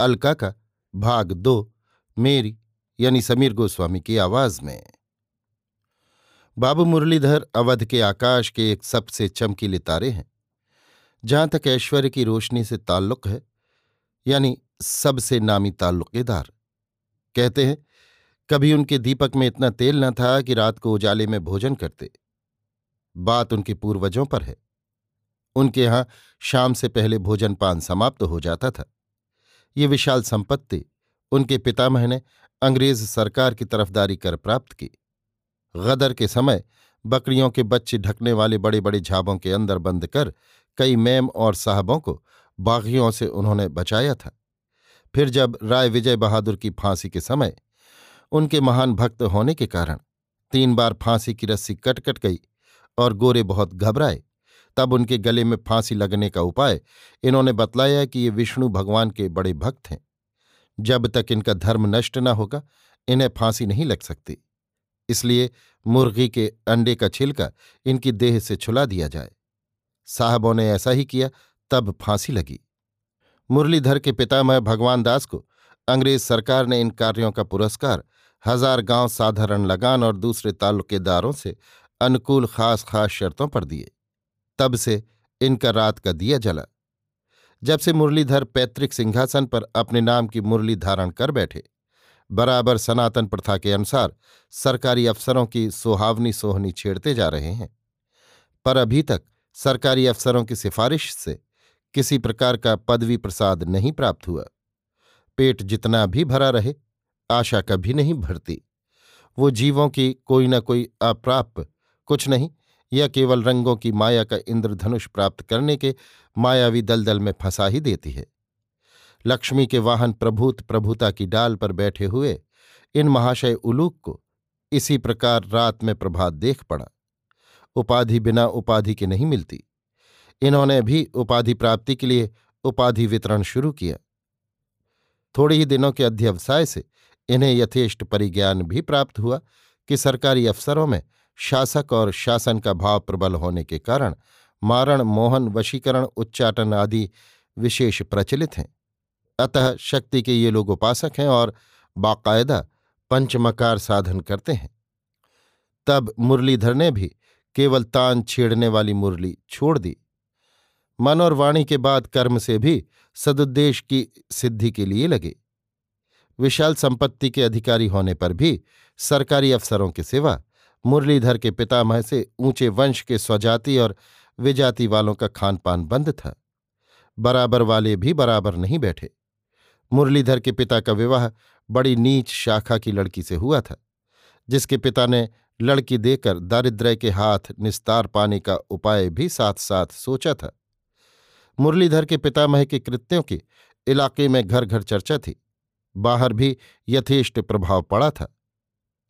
अलका का भाग दो, मेरी, यानी समीर गोस्वामी की आवाज़ में। बाबू मुरलीधर अवध के आकाश के एक सबसे चमकीले तारे हैं, जहाँ तक ऐश्वर्य की रोशनी से ताल्लुक है, यानी सबसे नामी ताल्लुकेदार। कहते हैं, कभी उनके दीपक में इतना तेल न था कि रात को उजाले में भोजन करते। बात उनके पूर्वजों पर है। उनके यहाँ शाम से पहले भोजन पान समाप्त तो हो जाता था। ये विशाल संपत्ति उनके पितामह ने अंग्रेज़ सरकार की तरफदारी कर प्राप्त की। गदर के समय बकरियों के बच्चे ढकने वाले बड़े बड़े झाबों के अंदर बंद कर कई मैम और साहबों को बागियों से उन्होंने बचाया था। फिर जब राय विजय बहादुर की फांसी के समय उनके महान भक्त होने के कारण तीन बार फांसी की रस्सी कट कट गई और गोरे बहुत घबराए तब उनके गले में फांसी लगने का उपाय इन्होंने बतलाया कि ये विष्णु भगवान के बड़े भक्त हैं। जब तक इनका धर्म नष्ट न होगा, इन्हें फांसी नहीं लग सकती। इसलिए मुर्गी के अंडे का छिलका इनकी देह से छुला दिया जाए। साहबों ने ऐसा ही किया, तब फांसी लगी। मुरलीधर के पितामह भगवान दास को अंग्रेज़ सरकार ने इन कार्यों का पुरस्कार, हज़ार गाँव साधारण लगान और दूसरे ताल्लुकेदारों से अनुकूल खास खास शर्तों पर दिए। तब से इनका रात का दिया जला। जब से मुरलीधर पैतृक सिंहासन पर अपने नाम की मुरली धारण कर बैठे, बराबर सनातन प्रथा के अनुसार सरकारी अफसरों की सुहावनी सोहनी छेड़ते जा रहे हैं। पर अभी तक सरकारी अफसरों की सिफारिश से किसी प्रकार का पदवी प्रसाद नहीं प्राप्त हुआ। पेट जितना भी भरा रहे, आशा कभी नहीं भरती। वो जीवों की कोई न कोई अप्राप्य कुछ नहीं या केवल रंगों की माया का इंद्रधनुष प्राप्त करने के मायावी दलदल में फंसा ही देती है। लक्ष्मी के वाहन प्रभूत प्रभुता की डाल पर बैठे हुए इन महाशय उलूक को इसी प्रकार रात में प्रभात देख पड़ा। उपाधि बिना उपाधि के नहीं मिलती। इन्होंने भी उपाधि प्राप्ति के लिए उपाधि वितरण शुरू किया। थोड़े ही दिनों के अध्यवसाय से इन्हें यथेष्ट परिज्ञान भी प्राप्त हुआ कि सरकारी अफसरों में शासक और शासन का भाव प्रबल होने के कारण मारण, मोहन, वशीकरण, उच्चाटन आदि विशेष प्रचलित हैं। अतः शक्ति के ये लोग उपासक हैं और बाकायदा पंचमकार साधन करते हैं। तब मुरलीधर ने भी केवल तान छेड़ने वाली मुरली छोड़ दी। मन और वाणी के बाद कर्म से भी सदुद्देश की सिद्धि के लिए लगे। विशाल संपत्ति के अधिकारी होने पर भी सरकारी अफसरों के सिवा मुरलीधर के पितामह से ऊँचे वंश के स्वजाति और विजाति वालों का खान पान बंद था। बराबर वाले भी बराबर नहीं बैठे। मुरलीधर के पिता का विवाह बड़ी नीच शाखा की लड़की से हुआ था, जिसके पिता ने लड़की देकर दारिद्र्य के हाथ निस्तार पाने का उपाय भी साथ साथ सोचा था। मुरलीधर के पितामह के कृत्यों की इलाके में घर घर चर्चा थी। बाहर भी यथेष्ट प्रभाव पड़ा था।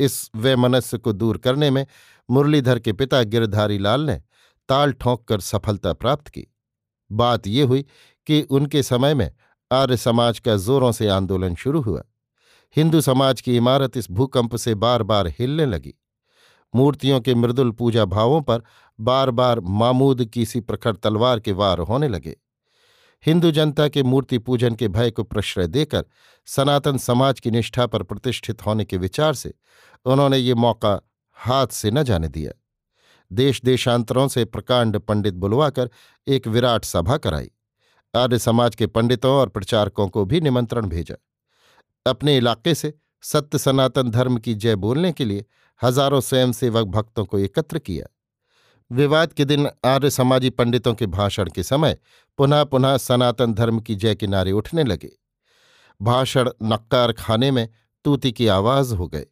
इस वैमनस्य को दूर करने में मुरलीधर के पिता गिरधारी लाल ने ताल ठोंक कर सफलता प्राप्त की। बात ये हुई कि उनके समय में आर्य समाज का जोरों से आंदोलन शुरू हुआ। हिंदू समाज की इमारत इस भूकंप से बार बार हिलने लगी। मूर्तियों के मृदुल पूजा भावों पर बार बार मामूद की सी प्रखर तलवार के वार होने लगे। हिंदू जनता के मूर्ति पूजन के भय को प्रश्रय देकर सनातन समाज की निष्ठा पर प्रतिष्ठित होने के विचार से उन्होंने ये मौका हाथ से न जाने दिया। देश देशांतरों से प्रकांड पंडित बुलवाकर एक विराट सभा कराई। आर्य समाज के पंडितों और प्रचारकों को भी निमंत्रण भेजा। अपने इलाके से सत्य सनातन धर्म की जय बोलने के लिए हज़ारों स्वयंसेवक भक्तों को एकत्र किया। विवाद के दिन आर्य समाजी पंडितों के भाषण के समय पुनः पुनः सनातन धर्म की जय के नारे उठने लगे। भाषण नक्कार खाने में तूती की आवाज़ हो गए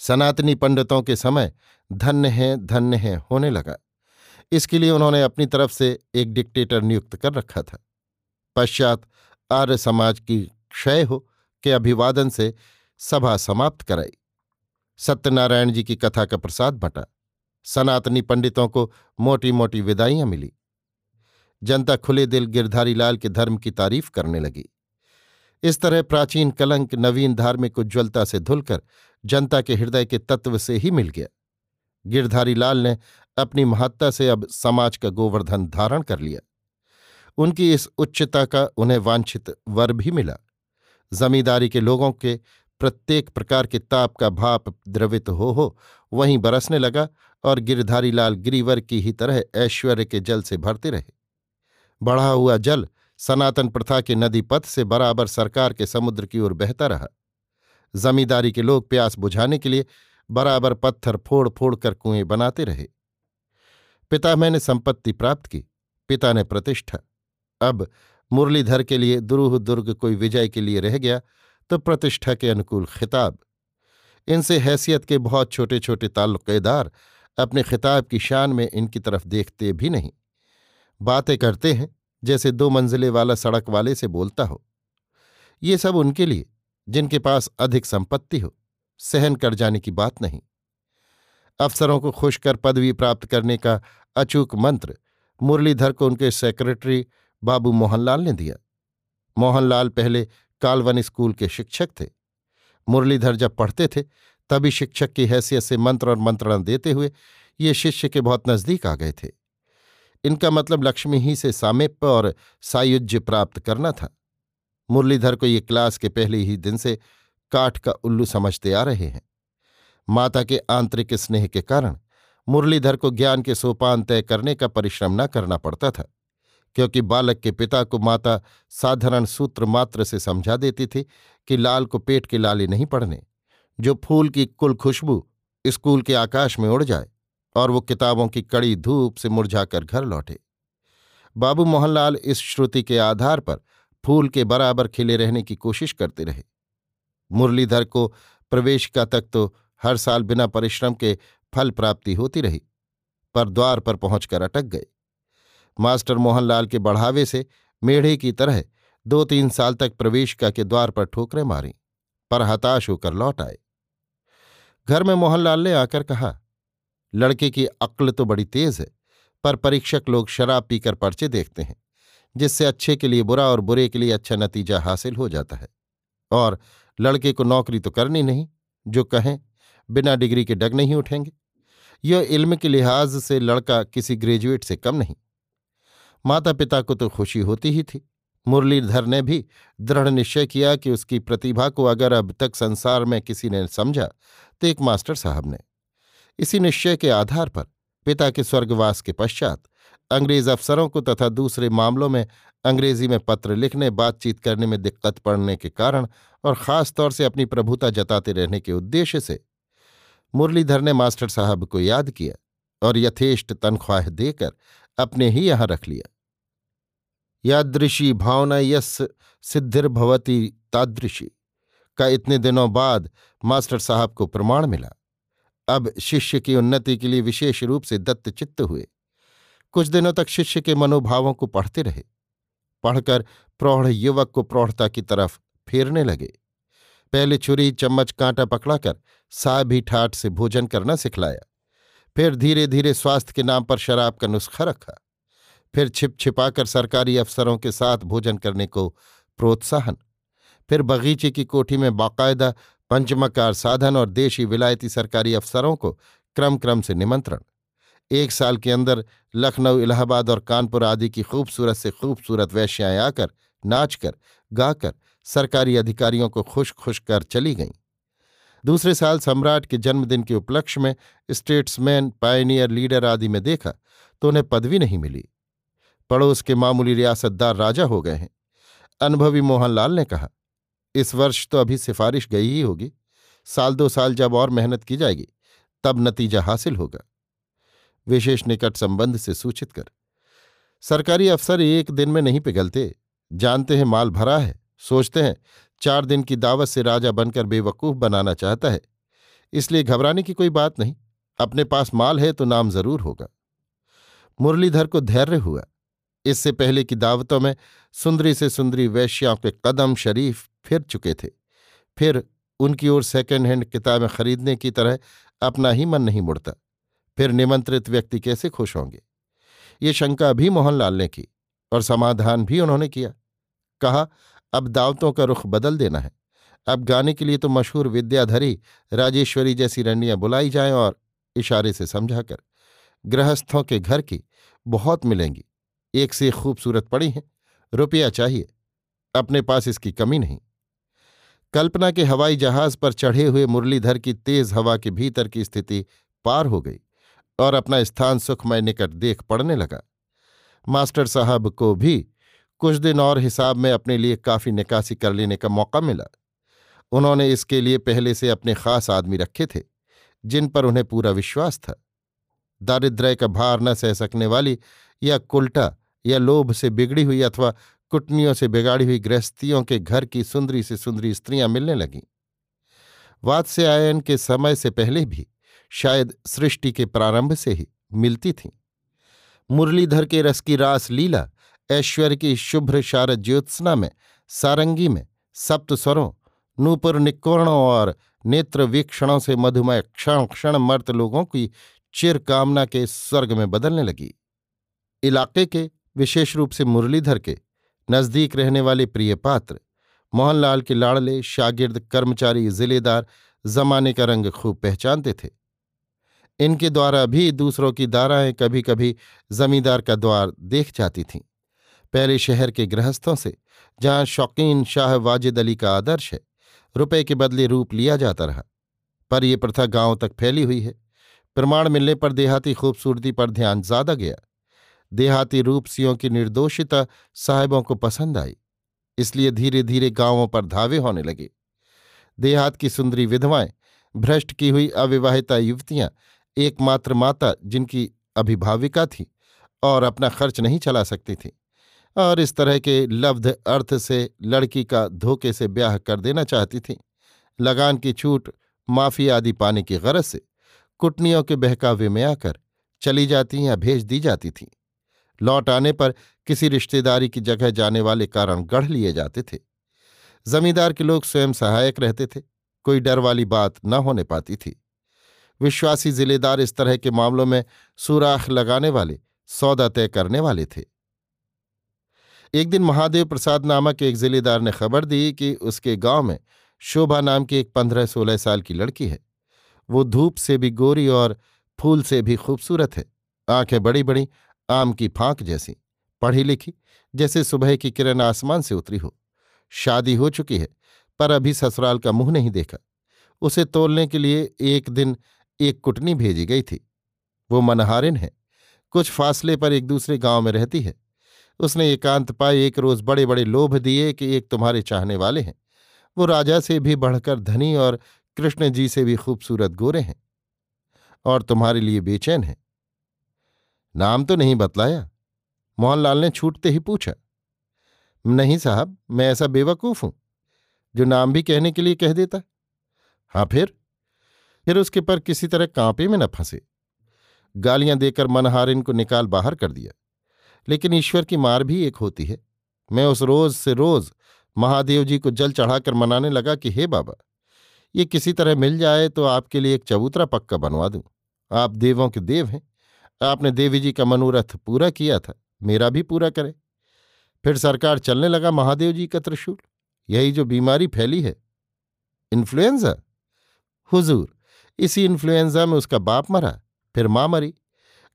सनातनी पंडितों के समय धन्य है धन्य है होने लगा। इसके लिए उन्होंने अपनी तरफ़ से एक डिक्टेटर नियुक्त कर रखा था। पश्चात आर्य समाज की क्षय हो के अभिवादन से सभा समाप्त कराई। सत्यनारायण जी की कथा का प्रसाद बटा। सनातनी पंडितों को मोटी मोटी विदाइयाँ मिली। जनता खुले दिल गिरधारी लाल के धर्म की तारीफ़ करने लगी। इस तरह प्राचीन कलंक नवीन धार्मिक उज्ज्वलता से धुलकर जनता के हृदय के तत्व से ही मिल गया। गिरधारी लाल ने अपनी महत्ता से अब समाज का गोवर्धन धारण कर लिया। उनकी इस उच्चता का उन्हें वांछित वर भी मिला। जमींदारी के लोगों के प्रत्येक प्रकार के ताप का भाप द्रवित हो हो वहीं बरसने लगा और गिरधारी लाल गिरिवर की ही तरह ऐश्वर्य के जल से भरते रहे। बढ़ा हुआ जल सनातन प्रथा के नदी पथ से बराबर सरकार के समुद्र की ओर बहता रहा। जमींदारी के लोग प्यास बुझाने के लिए बराबर पत्थर फोड़ फोड़ कर कुएँ बनाते रहे। पिता मैंने संपत्ति प्राप्त की, पिता ने प्रतिष्ठा। अब मुरलीधर के लिए दुरूह दुर्ग कोई विजय के लिए रह गया तो प्रतिष्ठा के अनुकूल खिताब। इनसे हैसियत के बहुत छोटे छोटे ताल्लुकेदार अपने खिताब की शान में इनकी तरफ़ देखते भी नहीं। बातें करते हैं, जैसे दो मंजिले वाला सड़क वाले से बोलता हो। ये सब उनके लिए, जिनके पास अधिक संपत्ति हो, सहन कर जाने की बात नहीं। अफसरों को खुश कर पदवी प्राप्त करने का अचूक मंत्र मुरलीधर को उनके सेक्रेटरी बाबू मोहनलाल ने दिया। मोहनलाल पहले कालवन स्कूल के शिक्षक थे। मुरलीधर जब पढ़ते थे तभी शिक्षक की हैसियत से मंत्र और मंत्रणा देते हुए ये शिष्य के बहुत नज़दीक आ गए थे। इनका मतलब लक्ष्मी ही से सामिप्य और सायुज्य प्राप्त करना था। मुरलीधर को ये क्लास के पहले ही दिन से काठ का उल्लू समझते आ रहे हैं। माता के आंतरिक स्नेह के कारण मुरलीधर को ज्ञान के सोपान तय करने का परिश्रम न करना पड़ता था, क्योंकि बालक के पिता को माता साधारण सूत्र मात्र से समझा देती थी कि लाल को पेट के लाले नहीं पड़ने। जो फूल की कुल खुशबू स्कूल के आकाश में उड़ जाए और वो किताबों की कड़ी धूप से मुरझाकर घर लौटे। बाबू मोहनलाल इस श्रुति के आधार पर फूल के बराबर खिले रहने की कोशिश करते रहे। मुरलीधर को प्रवेशिका तक तो हर साल बिना परिश्रम के फल प्राप्ति होती रही, पर द्वार पर पहुंचकर अटक गए। मास्टर मोहनलाल के बढ़ावे से मेढ़े की तरह दो तीन साल तक प्रवेशिका के द्वार पर ठोकरें मारी, पर हताश होकर लौट आए। घर में मोहनलाल ने आकर कहा, लड़के की अक्ल तो बड़ी तेज है, पर परीक्षक लोग शराब पीकर पर्चे देखते हैं, जिससे अच्छे के लिए बुरा और बुरे के लिए अच्छा नतीजा हासिल हो जाता है। और लड़के को नौकरी तो करनी नहीं, जो कहें, बिना डिग्री के डग नहीं उठेंगे। यह इल्म के लिहाज से लड़का किसी ग्रेजुएट से कम नहीं। माता पिता को तो खुशी होती ही थी। मुरलीधर ने भी दृढ़ निश्चय किया कि उसकी प्रतिभा को अगर अब तक संसार में किसी ने समझा तो एक मास्टर साहब ने। इसी निश्चय के आधार पर पिता के स्वर्गवास के पश्चात अंग्रेज़ अफसरों को तथा दूसरे मामलों में अंग्रेज़ी में पत्र लिखने, बातचीत करने में दिक्कत पड़ने के कारण और खास तौर से अपनी प्रभुता जताते रहने के उद्देश्य से मुरलीधर ने मास्टर साहब को याद किया और यथेष्ट तनख्वाह देकर अपने ही यहाँ रख लिया। यादृशी भावना यस सिद्धिर्भवती तादृशी। का इतने दिनों बाद मास्टर साहब को प्रमाण मिला। अब शिष्य की उन्नति के लिए विशेष रूप से दत्तचित्त हुए। कुछ दिनों तक शिष्य के मनोभावों को पढ़ते रहे। पढ़कर प्रौढ़ युवक को प्रौढ़ता की तरफ़ फेरने लगे। पहले छुरी, चम्मच, कांटा पकड़ाकर भी ठाठ से भोजन करना सिखलाया। फिर धीरे धीरे स्वास्थ्य के नाम पर शराब का नुस्खा रखा। फिर छिप छिपाकर सरकारी अफसरों के साथ भोजन करने को प्रोत्साहन फिर बगीचे की कोठी में बाकायदा पंचमकार साधन और देशी विलायती सरकारी अफसरों को क्रम क्रम से निमंत्रण। एक साल के अंदर लखनऊ, इलाहाबाद और कानपुर आदि की खूबसूरत से खूबसूरत वैश्याएँ आकर नाचकर, गाकर सरकारी अधिकारियों को खुश खुश कर चली गईं। दूसरे साल सम्राट के जन्मदिन के उपलक्ष्य में स्टेट्समैन, पायनियर लीडर आदि में देखा तो उन्हें पदवी नहीं मिली। पड़ोस के मामूली रियासतदार राजा हो गए हैं। अनुभवी मोहनलाल ने कहा इस वर्ष तो अभी सिफारिश गई ही होगी। साल दो साल जब और मेहनत की जाएगी, तब नतीजा हासिल होगा। विशेष निकट संबंध से सूचित कर। सरकारी अफसर एक दिन में नहीं पिघलते। जानते हैं माल भरा है, सोचते हैं चार दिन की दावत से राजा बनकर बेवकूफ़ बनाना चाहता है। इसलिए घबराने की कोई बात नहीं, अपने पास माल है तो नाम ज़रूर होगा। मुरलीधर को धैर्य हुआ। इससे पहले की दावतों में सुंदरी से सुंदरी वैश्याओं के कदम शरीफ फिर चुके थे। फिर उनकी ओर सेकेंड हैंड किताबें खरीदने की तरह अपना ही मन नहीं मुड़ता। फिर निमंत्रित व्यक्ति कैसे खुश होंगे? ये शंका भी मोहनलाल ने की और समाधान भी उन्होंने किया। कहा, अब दावतों का रुख बदल देना है। अब गाने के लिए तो मशहूर विद्याधरी राजेश्वरी जैसी रंडियाँ बुलाई जाएँ और इशारे से समझाकर गृहस्थों के घर की बहुत मिलेंगी। एक से खूबसूरत पड़ी हैं। रुपया चाहिए। अपने पास इसकी कमी नहीं। कल्पना के हवाई जहाज़ पर चढ़े हुए मुरलीधर की तेज हवा के भीतर की स्थिति पार हो गई और अपना स्थान सुखमय निकट देख पड़ने लगा। मास्टर साहब को भी कुछ दिन और हिसाब में अपने लिए काफ़ी निकासी कर लेने का मौका मिला। उन्होंने इसके लिए पहले से अपने खास आदमी रखे थे, जिन पर उन्हें पूरा विश्वास था। दारिद्र्य का भार न सह सकने वाली या कुल्टा या लोभ से बिगड़ी हुई अथवा कुटनियों से बिगाड़ी हुई गृहस्थियों के घर की सुंदरी से सुंदरी स्त्रियाँ मिलने लगीं। वात्स्यायन के समय से पहले भी शायद सृष्टि के प्रारंभ से ही मिलती थीं। मुरलीधर के रस की रास लीला ऐश्वर्य की शुभ्र शारद ज्योत्सना में, सारंगी में, सप्त स्वरों, नूपुर निकोणों और नेत्र वीक्षणों से मधुमय क्षण क्षण मर्त लोगों की चिर कामना के स्वर्ग में बदलने लगी। इलाके के विशेष रूप से मुरलीधर के नज़दीक रहने वाले प्रिय पात्र, मोहनलाल के लाड़ले, शागिर्द, कर्मचारी, जिलेदार, जमाने का रंग खूब पहचानते थे। इनके द्वारा भी दूसरों की दाराएँ कभी कभी जमींदार का द्वार देख जाती थीं। पहले शहर के गृहस्थों से, जहाँ शौकीन शाह वाजिद अली का आदर्श है, रुपए के बदले रूप लिया जाता रहा। पर यह प्रथा गाँव तक फैली हुई है। प्रमाण मिलने पर देहाती खूबसूरती पर ध्यान ज़्यादा गया। देहाती रूपसियों की निर्दोषिता साहेबों को पसंद आई, इसलिए धीरे धीरे गाँवों पर धावे होने लगे। देहात की सुंदरी विधवाएँ, भ्रष्ट की हुई अविवाहिता युवतियाँ, एकमात्र माता जिनकी अभिभाविका थी और अपना खर्च नहीं चला सकती थी। और इस तरह के लब्ध अर्थ से लड़की का धोखे से ब्याह कर देना चाहती थी। लगान की छूट, माफ़ी आदि पाने की गरज से कुटनियों के बहकावे में आकर चली जाती या भेज दी जाती थीं। लौट आने पर किसी रिश्तेदारी की जगह जाने वाले कारण गढ़ लिए जाते थे। जमींदार के लोग स्वयं सहायक रहते थे, कोई डर वाली बात न होने पाती थी। विश्वासी जिलेदार इस तरह के मामलों में सुराख लगाने वाले, सौदा तय करने वाले थे। एक दिन महादेव प्रसाद नामक एक जिलेदार ने खबर दी कि उसके गाँव में शोभा नाम की एक पंद्रह सोलह साल की लड़की है। वो धूप से भी गोरी और फूल से भी खूबसूरत है। आँखें बड़ी बड़ी आम की फांक जैसी, पढ़ी लिखी, जैसे सुबह की किरण आसमान से उतरी हो। शादी हो चुकी है, पर अभी ससुराल का मुँह नहीं देखा। उसे तोलने के लिए एक दिन एक कुटनी भेजी गई थी। वो मनहारिन है, कुछ फासले पर एक दूसरे गाँव में रहती है। उसने एकांत पाए एक रोज बड़े बड़े लोभ दिए कि एक तुम्हारे चाहने वाले हैं। वो राजा से भी बढ़कर धनी और कृष्ण जी से भी खूबसूरत गोरे हैं। और तुम्हारे लिए बेचैन है। नाम तो नहीं बतलाया। मोहनलाल ने छूटते ही पूछा, नहीं साहब, मैं ऐसा बेवकूफ़ हूँ, जो नाम भी कहने के लिए कह देता? हाँ फिर। फिर उसके पर किसी तरह कांपे में न फंसे। गालियाँ देकर मनहारिन को निकाल बाहर कर दिया। लेकिन ईश्वर की मार भी एक होती है। मैं उस रोज से रोज महादेव जी को जल चढ़ाकर मनाने लगा कि, हे बाबा, ये किसी तरह मिल जाए तो आपके लिए एक चबूतरा पक्का बनवा दूँ। आप देवों के देव हैं। आपने देवी जी का मनोरथ पूरा किया था, मेरा भी पूरा करे। फिर सरकार चलने लगा महादेव जी का त्रिशूल। यही जो बीमारी फैली है। इन्फ्लुएंजा? हुजूर, इसी इन्फ्लुएंजा में उसका बाप मरा, फिर माँ मरी।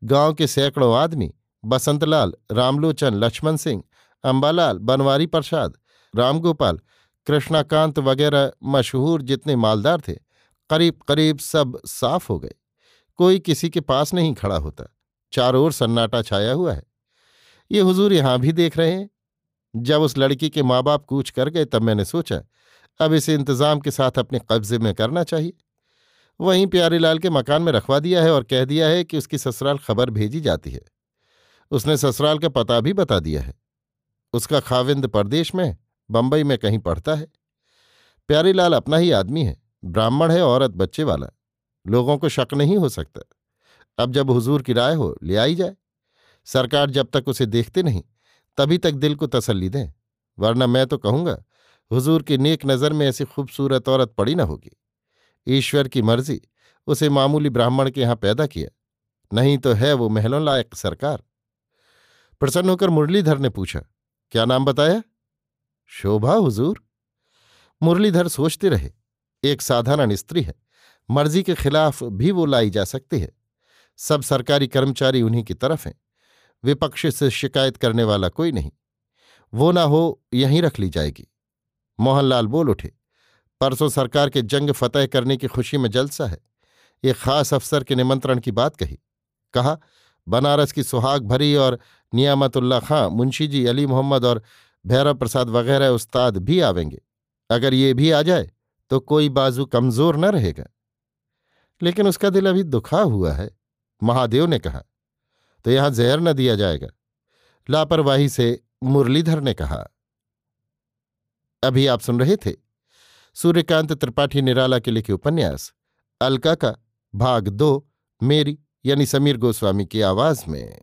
गाँव के सैकड़ों आदमी, बसंतलाल, रामलोचन, लक्ष्मण सिंह, अंबालाल, बनवारी प्रसाद, रामगोपाल, कृष्णाकांत वगैरह मशहूर जितने मालदार थे करीब करीब सब साफ़ हो गए। कोई किसी के पास नहीं खड़ा होता। चारों ओर सन्नाटा छाया हुआ है। ये हुजूर यहाँ भी देख रहे हैं। जब उस लड़की के माँ बाप कूच कर गए तब मैंने सोचा, अब इसे इंतज़ाम के साथ अपने कब्जे में करना चाहिए। वहीं प्यारीलाल के मकान में रखवा दिया है और कह दिया है कि उसकी ससुराल खबर भेजी जाती है। उसने ससुराल का पता भी बता दिया है। उसका खाविंद परदेश में बंबई में कहीं पढ़ता है। प्यारीलाल अपना ही आदमी है, ब्राह्मण है औरत बच्चे वाला। लोगों को शक नहीं हो सकता। अब जब हुजूर की राय हो, ले आई जाए। सरकार जब तक उसे देखते नहीं, तभी तक दिल को तसल्ली दें, वरना मैं तो कहूँगा, हुजूर की नेक नज़र में ऐसी खूबसूरत औरत पड़ी न होगी। ईश्वर की मर्ज़ी, उसे मामूली ब्राह्मण के यहाँ पैदा किया, नहीं तो है वो महलों लायक सरकार। प्रसन्न होकर मुरलीधर ने पूछा, क्या नाम बताया? शोभा, हुजूर। मुरलीधर सोचते रहे, एक साधारण स्त्री है, मर्ज़ी के खिलाफ भी वो लाई जा सकती है। सब सरकारी कर्मचारी उन्हीं की तरफ़ हैं। विपक्ष से शिकायत करने वाला कोई नहीं। वो ना हो, यहीं रख ली जाएगी। मोहनलाल बोल उठे, परसों सरकार के जंग फतेह करने की खुशी में जलसा है। एक खास अफसर के निमंत्रण की बात कही। कहा, बनारस की सुहाग भरी और नियामतुल्ला खां मुंशी जी अली मोहम्मद और भैरव प्रसाद वगैरह उस्ताद भी आवेंगे। अगर ये भी आ जाए तो कोई बाजू कमज़ोर न रहेगा। लेकिन उसका दिल अभी दुखा हुआ है। महादेव ने कहा तो यहाँ जहर न दिया जाएगा। लापरवाही से मुरलीधर ने कहा, अभी आप सुन रहे थे सूर्यकांत त्रिपाठी निराला के लिखे उपन्यास, अलका का भाग दो, मेरी यानी समीर गोस्वामी की आवाज़ में।